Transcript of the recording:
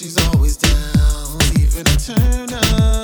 She's always down, even a turn up.